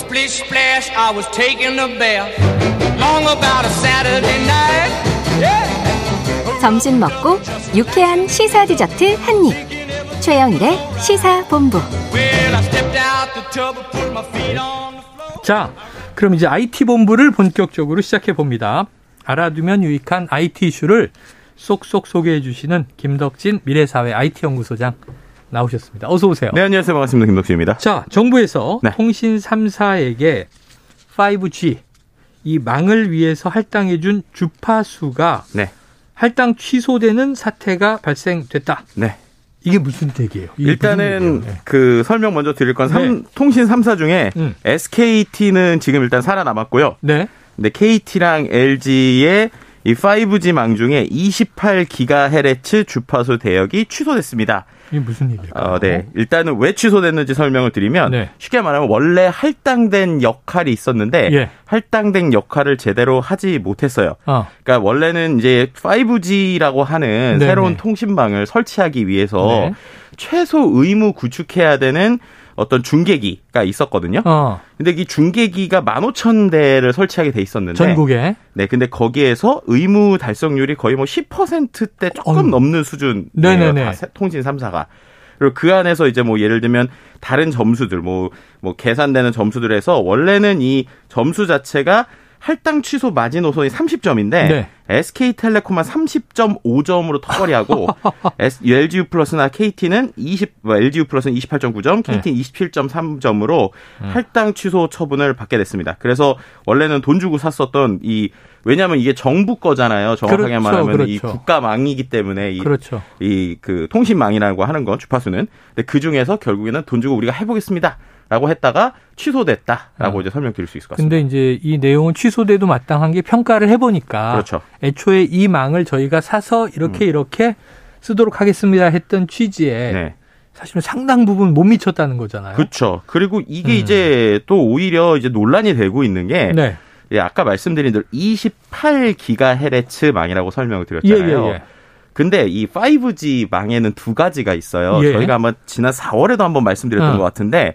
splish splash, I was taking a bath. Long about a Saturday night. Yeah. 점심 먹고 유쾌한 시사 디저트 한 입. 최영일의 시사 본부. Well, I stepped out the tub and put my feet on the floor. 자, 그럼 이제 IT 본부를 본격적으로 시작해 봅니다. 알아두면 유익한 IT 이슈를 쏙쏙 소개해 주시는 김덕진 미래사회 IT 연구소장 나오셨습니다. 어서 오세요. 네, 안녕하세요. 반갑습니다. 김덕수입니다. 자, 정부에서 네. 통신 3사에게 5G 이 망을 위해서 할당해 준 주파수가 네. 할당 취소되는 사태가 발생됐다. 네. 이게 무슨 얘기예요? 이게 일단은 무슨? 네. 그 설명 먼저 드릴 건 삼- 네. 통신 3사 중에 음. SKT는 지금 일단 살아남았고요. 네. 근데 KT랑 LG의 이 5G 망 중에 28GHz 주파수 대역이 취소됐습니다. 이게 무슨 얘기일까요? 어, 네. 일단은 왜 취소됐는지 설명을 드리면 네. 쉽게 말하면 원래 할당된 역할이 있었는데 예. 할당된 역할을 제대로 하지 못했어요. 어. 그러니까 원래는 이제 5G라고 하는 네네. 새로운 통신망을 설치하기 위해서 네. 최소 의무 구축해야 되는 어떤 중계기가 있었거든요. 어. 근데 이 중계기가 15,000대를 설치하게 돼 있었는데 전국에 네, 근데 거기에서 의무 달성률이 거의 뭐 10%대 조금 어휴. 넘는 수준이에요. 네네네. 다 세- 통신 3사가. 그리고 그 안에서 이제 뭐 예를 들면 다른 점수들 뭐 뭐 계산되는 점수들에서 원래는 이 점수 자체가 할당 취소 마지노선이 30점인데 네. SK텔레콤만 30.5점으로 턱걸이하고 LGU 플러스나 KT는 20뭐 LGU 플러스는 28.9점, KT는 27.3점으로 할당 취소 처분을 받게 됐습니다. 그래서 원래는 돈 주고 샀었던 이 왜냐하면 이게 정부 거잖아요. 정확하게 그렇죠, 말하면 이 그렇죠. 국가망이기 때문에 이 그렇죠. 이그 통신망이라고 하는 건 주파수는 근데 그 중에서 결국에는 돈 주고 우리가 해보겠습니다 라고 했다가 취소됐다라고 어. 이제 설명드릴 수 있을 것 같습니다. 근데 이제 이 내용은 취소돼도 마땅한 게 평가를 해보니까 그렇죠. 애초에 이 망을 저희가 사서 이렇게 이렇게 쓰도록 하겠습니다 했던 취지에 네. 사실은 상당 부분 못 미쳤다는 거잖아요. 그렇죠. 그리고 이게 음. 이제 또 오히려 이제 논란이 되고 있는 게 네. 예, 아까 말씀드린 대로 28GHz 망이라고 설명을 예, 드렸잖아요. 예, 예. 근데 이 5G 망에는 두 가지가 있어요. 예. 저희가 아마 지난 4월에도 한번 말씀드렸던 어. 것 같은데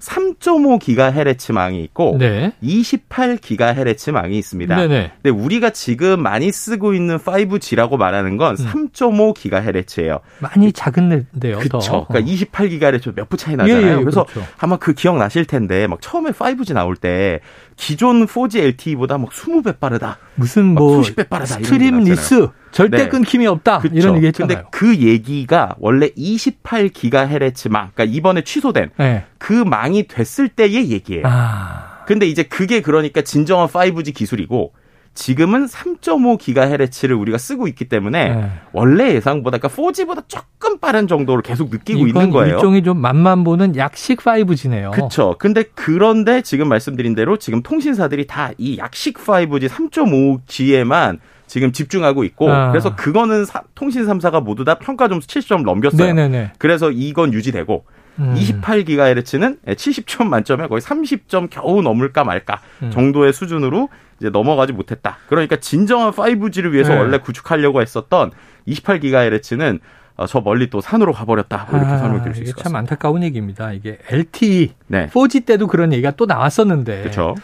3.5GHz 망이 있고 네. 28GHz 망이 있습니다. 네네. 근데 우리가 지금 많이 쓰고 있는 5G라고 말하는 건 음. 3.5GHz예요. 많이 작은데요. 그렇죠. 더. 그러니까 28GHz 몇 배 차이 예, 나잖아요. 예, 그래서 그렇죠. 아마 그 기억 나실 텐데 막 처음에 5G 나올 때 기존 4G LTE보다 막 20배 빠르다. 무슨 막 뭐 수십 배 빠르다 seamless 절대 네. 끊김이 없다 그쵸? 이런 얘기 했잖아요. 근데 그 얘기가 원래 28GHz 망, 그러니까 이번에 취소된 네. 그 망이 됐을 때의 얘기예요. 아. 근데 이제 그게 그러니까 진정한 5G 기술이고 지금은 3.5GHz를 우리가 쓰고 있기 때문에 네. 원래 예상보다 그러니까 4G보다 조금 빠른 정도로 계속 느끼고 있는 거예요. 일종의 좀 맛만 보는 약식 5G네요. 그렇죠. 근데 그런데 지금 말씀드린 대로 지금 통신사들이 다 이 약식 5G 3.5G에만 지금 집중하고 있고 아. 그래서 그거는 사- 통신 3사가 모두 다 평가 점수 70점 넘겼어요. 네네네. 그래서 이건 유지되고 음. 28GHz는 70점 만점에 거의 30점 겨우 넘을까 말까 음. 정도의 수준으로 이제 넘어가지 못했다. 그러니까 진정한 5G를 위해서 네. 원래 구축하려고 했었던 28GHz는 어, 저 멀리 또 산으로 가버렸다. 뭐 이렇게 아, 설명드릴 수 있을 것참 같습니다. 안타까운 얘기입니다. 이게 LTE, 네. 4G 때도 그런 얘기가 또 나왔었는데 그렇죠.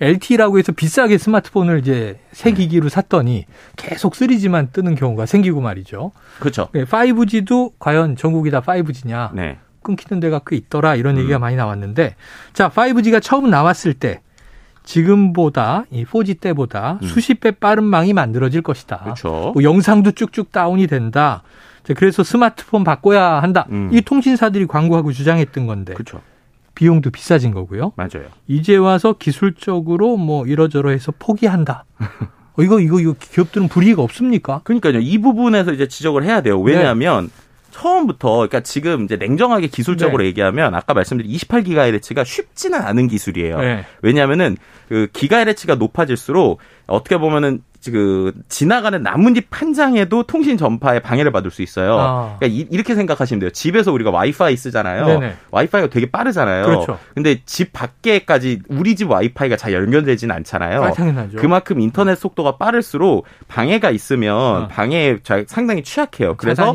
LTE라고 해서 비싸게 스마트폰을 이제 새 네. 기기로 샀더니 계속 3G만 뜨는 경우가 생기고 말이죠. 그렇죠. 5G도 과연 전국이 다 5G냐? 네. 끊기는 데가 꽤 있더라 이런 음. 얘기가 많이 나왔는데 자 5G가 처음 나왔을 때 지금보다 이 4G 때보다 음. 수십 배 빠른 망이 만들어질 것이다. 그렇죠. 뭐 영상도 쭉쭉 다운이 된다. 자, 그래서 스마트폰 바꿔야 한다. 음. 이 통신사들이 광고하고 주장했던 건데 그렇죠. 비용도 비싸진 거고요. 맞아요. 이제 와서 기술적으로 뭐 이러저러 해서 포기한다. 어, 이거 이거 이거 기업들은 불이익 없습니까? 그러니까요. 이 부분에서 이제 지적을 해야 돼요. 왜냐하면 처음부터 그러니까 지금 이제 냉정하게 기술적으로 네. 얘기하면 아까 말씀드린 28GHz가 쉽지는 않은 기술이에요. 네. 왜냐하면은 그 기가헤르츠가 높아질수록 어떻게 보면은 그 지나가는 나뭇잎 한 장에도 통신 전파에 방해를 받을 수 있어요. 아. 그러니까 이, 렇게 생각하시면 돼요. 집에서 우리가 와이파이 쓰잖아요. 네네. 와이파이가 되게 빠르잖아요. 그렇죠. 근데 집 밖에까지 우리 집 와이파이가 잘 연결되진 않잖아요. 아, 당연하죠. 그만큼 인터넷 속도가 빠를수록 방해가 있으면 어. 방해에 자- 상당히 취약해요. 그래서.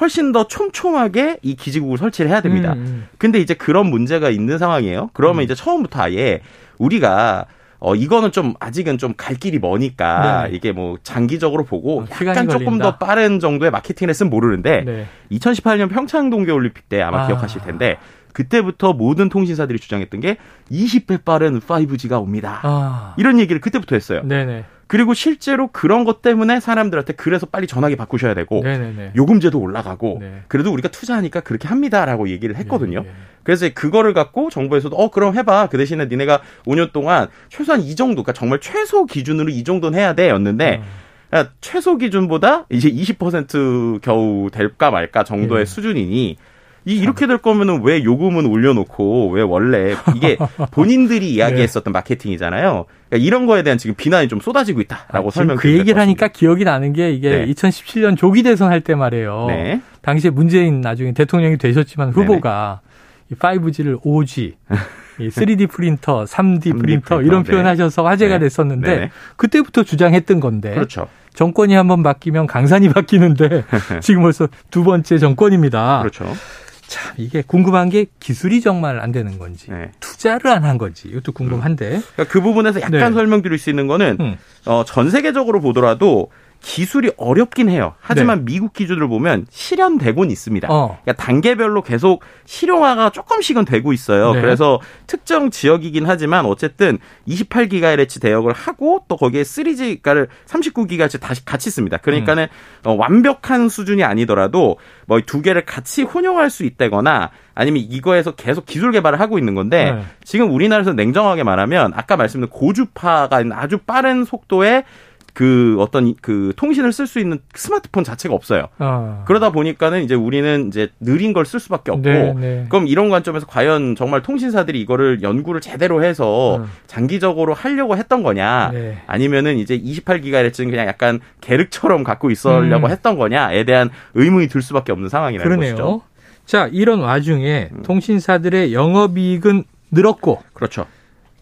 훨씬 더 촘촘하게 이 기지국을 설치를 해야 됩니다. 음, 음. 근데 이제 그런 문제가 있는 상황이에요. 그러면 이제 처음부터 아예 우리가 어 이거는 좀 아직은 좀 갈 길이 머니까 네. 이게 뭐 장기적으로 보고 어, 약간 조금 걸린다. 더 빠른 정도의 마케팅을 했으면 모르는데 네. 2018년 평창 동계 올림픽 때 아마 아. 기억하실 텐데 그때부터 모든 통신사들이 주장했던 게 20배 빠른 5G가 옵니다. 아. 이런 얘기를 그때부터 했어요. 네네. 그리고 실제로 그런 것 때문에 사람들한테 그래서 빨리 전화기 바꾸셔야 되고 네네네. 요금제도 올라가고 네. 그래도 우리가 투자하니까 그렇게 합니다라고 얘기를 했거든요. 예, 예. 그래서 그거를 갖고 정부에서도 어 그럼 해봐 그 대신에 니네가 5년 동안 최소한 이 정도 그러니까 정말 최소 기준으로 이 정도는 해야 돼였는데 어. 그러니까 최소 기준보다 이제 20% 겨우 될까 말까 정도의 예. 수준이니 이 이렇게 될 거면은 왜 요금은 올려놓고 왜 원래 이게 본인들이 이야기했었던 마케팅이잖아요. 그러니까 이런 거에 대한 지금 비난이 좀 쏟아지고 있다라고 아, 설명. 그 얘기를 하니까 기억이 나는 게 이게 네. 2017년 조기 대선 할 때 말이에요. 네. 당시에 문재인 나중에 대통령이 되셨지만 후보가 이 5G를 5G, 이 3D 프린터, 3D, 3D 프린터 프린터, 이런 네. 표현하셔서 화제가 네. 됐었는데 네. 그때부터 주장했던 건데 그렇죠. 정권이 한번 바뀌면 강산이 바뀌는데 지금 벌써 두 번째 정권입니다. 그렇죠. 참 이게 궁금한 게 기술이 정말 안 되는 건지 네. 투자를 안 한 건지 이것도 궁금한데. 그러니까 그 부분에서 약간 네. 설명드릴 수 있는 거는 음. 어, 전 세계적으로 보더라도 기술이 어렵긴 해요. 하지만 네. 미국 기준을 보면 실현되곤 있습니다. 어. 그러니까 단계별로 계속 실용화가 조금씩은 되고 있어요. 네. 그래서 특정 지역이긴 하지만 어쨌든 28GHz 대역을 하고 또 거기에 3G가를 39GHz 다시 같이 씁니다. 그러니까는 음. 어, 완벽한 수준이 아니더라도 뭐 두 개를 같이 혼용할 수 있다거나 아니면 이거에서 계속 기술 개발을 하고 있는 건데 네. 지금 우리나라에서 냉정하게 말하면 아까 말씀드린 고주파가 아주 빠른 속도의 그 어떤 그 통신을 쓸 수 있는 스마트폰 자체가 없어요. 어. 그러다 보니까는 이제 우리는 이제 느린 걸 쓸 수밖에 없고 네, 네. 그럼 이런 관점에서 과연 정말 통신사들이 이거를 연구를 제대로 해서 음. 장기적으로 하려고 했던 거냐 네. 아니면은 이제 28기가헤르츠는 그냥 약간 계륵처럼 갖고 있으려고 음. 했던 거냐에 대한 의문이 들 수밖에 없는 상황이라는 그러네요. 것이죠. 자, 이런 와중에 음. 통신사들의 영업이익은 늘었고 그렇죠.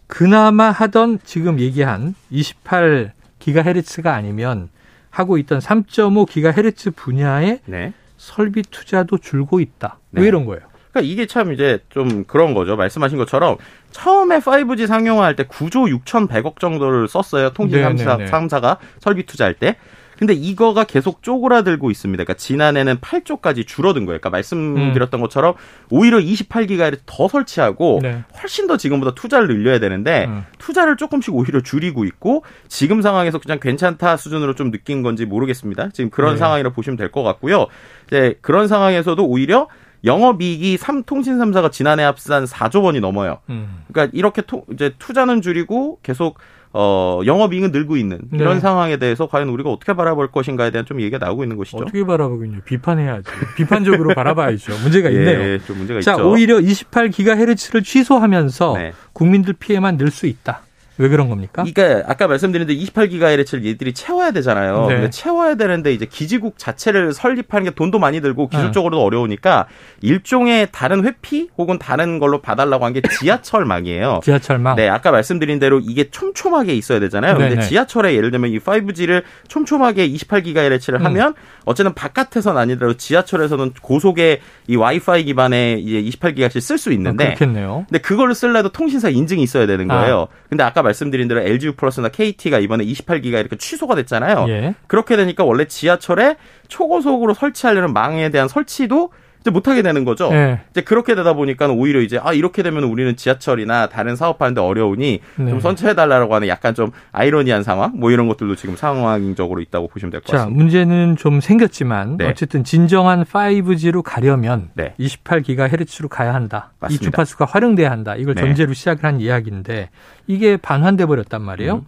그나마 하던 지금 얘기한 28 기가헤르츠가 아니면 하고 있던 3.5 기가헤르츠 분야의 네. 설비 투자도 줄고 있다. 네. 왜 이런 거예요? 그러니까 이게 참 이제 좀 그런 거죠. 말씀하신 것처럼 처음에 5G 상용화할 때 9조 6,100억 정도를 썼어요. 통신 네, 3사, 네, 네. 3사가 설비 투자할 때. 근데 이거가 계속 쪼그라들고 있습니다. 그러니까 지난해는 8조까지 줄어든 거예요. 그러니까 말씀드렸던 것처럼 오히려 28기가를 더 설치하고 네. 훨씬 더 지금보다 투자를 늘려야 되는데 음. 투자를 조금씩 오히려 줄이고 있고 지금 상황에서 그냥 괜찮다 수준으로 좀 느낀 건지 모르겠습니다. 지금 그런 네. 상황이라 보시면 될 것 같고요. 이제 그런 상황에서도 오히려 영업이익이 삼 통신 3사가 지난해 합산 4조 원이 넘어요. 음. 그러니까 이렇게 토, 이제 투자는 줄이고 계속 어 영업이익은 늘고 있는 이런 네. 상황에 대해서 과연 우리가 어떻게 바라볼 것인가에 대한 좀 얘기가 나오고 있는 것이죠. 어떻게 바라보긴요? 비판해야지. 비판적으로 바라봐야죠. 문제가 예, 있네요. 예, 좀 문제가 자, 있죠. 오히려 28기가헤르츠를 취소하면서 네. 국민들 피해만 늘 수 있다. 왜 그런 겁니까? 그러니까 아까 말씀드린 대로 28기가헤르츠를 얘들이 채워야 되잖아요. 네. 근데 채워야 되는데 이제 기지국 자체를 설립하는 게 돈도 많이 들고 네. 기술적으로도 어려우니까 일종의 다른 회피 혹은 다른 걸로 봐달라고 한 게 지하철망이에요. 지하철망. 네, 아까 말씀드린 대로 이게 촘촘하게 있어야 되잖아요. 근데 네네. 지하철에 예를 들면 이 5G를 촘촘하게 28기가헤르츠를 음. 하면 어쨌든 바깥에서는 아니더라도 지하철에서는 고속의 이 와이파이 기반의 이제 28기가헤르츠 쓸수 아, 있는데 그렇겠네요. 근데 그걸로 쓸래도 통신사 인증이 있어야 되는 아. 거예요. 근데 아까 말씀드린 대로 LG 플러스나 KT가 이번에 28기가 이렇게 취소가 됐잖아요. 예. 그렇게 되니까 원래 지하철에 초고속으로 설치하려는 망에 대한 설치도 이제 못하게 되는 거죠. 예. 이제 그렇게 되다 보니까 오히려 이제 아 이렇게 되면 우리는 지하철이나 다른 사업하는데 어려우니 네. 좀 선처해달라고 하는 약간 좀 아이러니한 상황 뭐 이런 것들도 지금 상황적으로 있다고 보시면 될것 자, 같습니다. 문제는 좀 생겼지만 네. 어쨌든 진정한 5G로 가려면 네. 28기가헤르츠로 가야 한다. 이 맞습니다. 주파수가 활용돼야 한다. 이걸 네. 전제로 시작을 한 이야기인데 이게 반환돼 버렸단 말이에요. 음.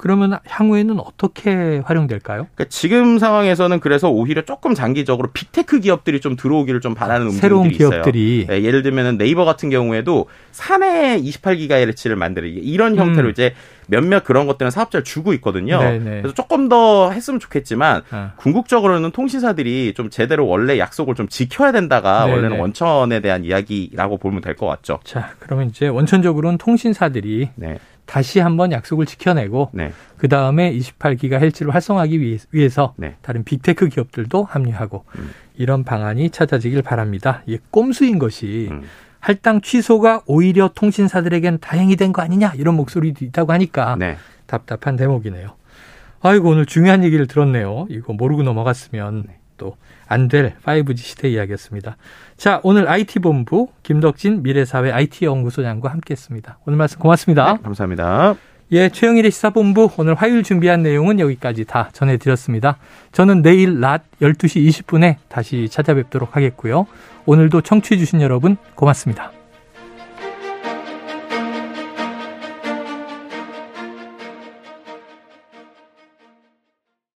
그러면 향후에는 어떻게 활용될까요? 그러니까 지금 상황에서는 그래서 오히려 조금 장기적으로 빅테크 기업들이 좀 들어오기를 좀 바라는 움직임들이 새로운 있어요. 기업들이 네, 예를 들면 네이버 같은 경우에도 사내 28기가헤르츠를 만들기 이런 형태로 음. 이제 몇몇 그런 것들은 사업자를 주고 있거든요. 네네. 그래서 조금 더 했으면 좋겠지만 아. 궁극적으로는 통신사들이 좀 제대로 원래 약속을 좀 지켜야 된다가 네네. 원래는 원천에 대한 이야기라고 보면 될 것 같죠. 자, 그러면 이제 원천적으로는 통신사들이 네, 다시 한번 약속을 지켜내고 네, 그 다음에 28기가 헬츠를 활성화하기 위해- 위해서 네. 다른 빅테크 기업들도 합류하고 음. 이런 방안이 찾아지길 바랍니다. 이게 꼼수인 것이 음. 할당 취소가 오히려 통신사들에겐 다행이 된 거 아니냐 이런 목소리도 있다고 하니까 네. 답답한 대목이네요. 아이고 오늘 중요한 얘기를 들었네요. 이거 모르고 넘어갔으면 또 안 될 5G 시대 이야기였습니다. 자 오늘 IT본부 김덕진 미래사회 IT연구소장과 함께했습니다. 오늘 말씀 고맙습니다. 네, 감사합니다. 예, 최영일의 시사본부 오늘 화요일 준비한 내용은 여기까지 다 전해드렸습니다. 저는 내일 낮 12시 20분에 다시 찾아뵙도록 하겠고요. 오늘도 청취해주신 여러분 고맙습니다.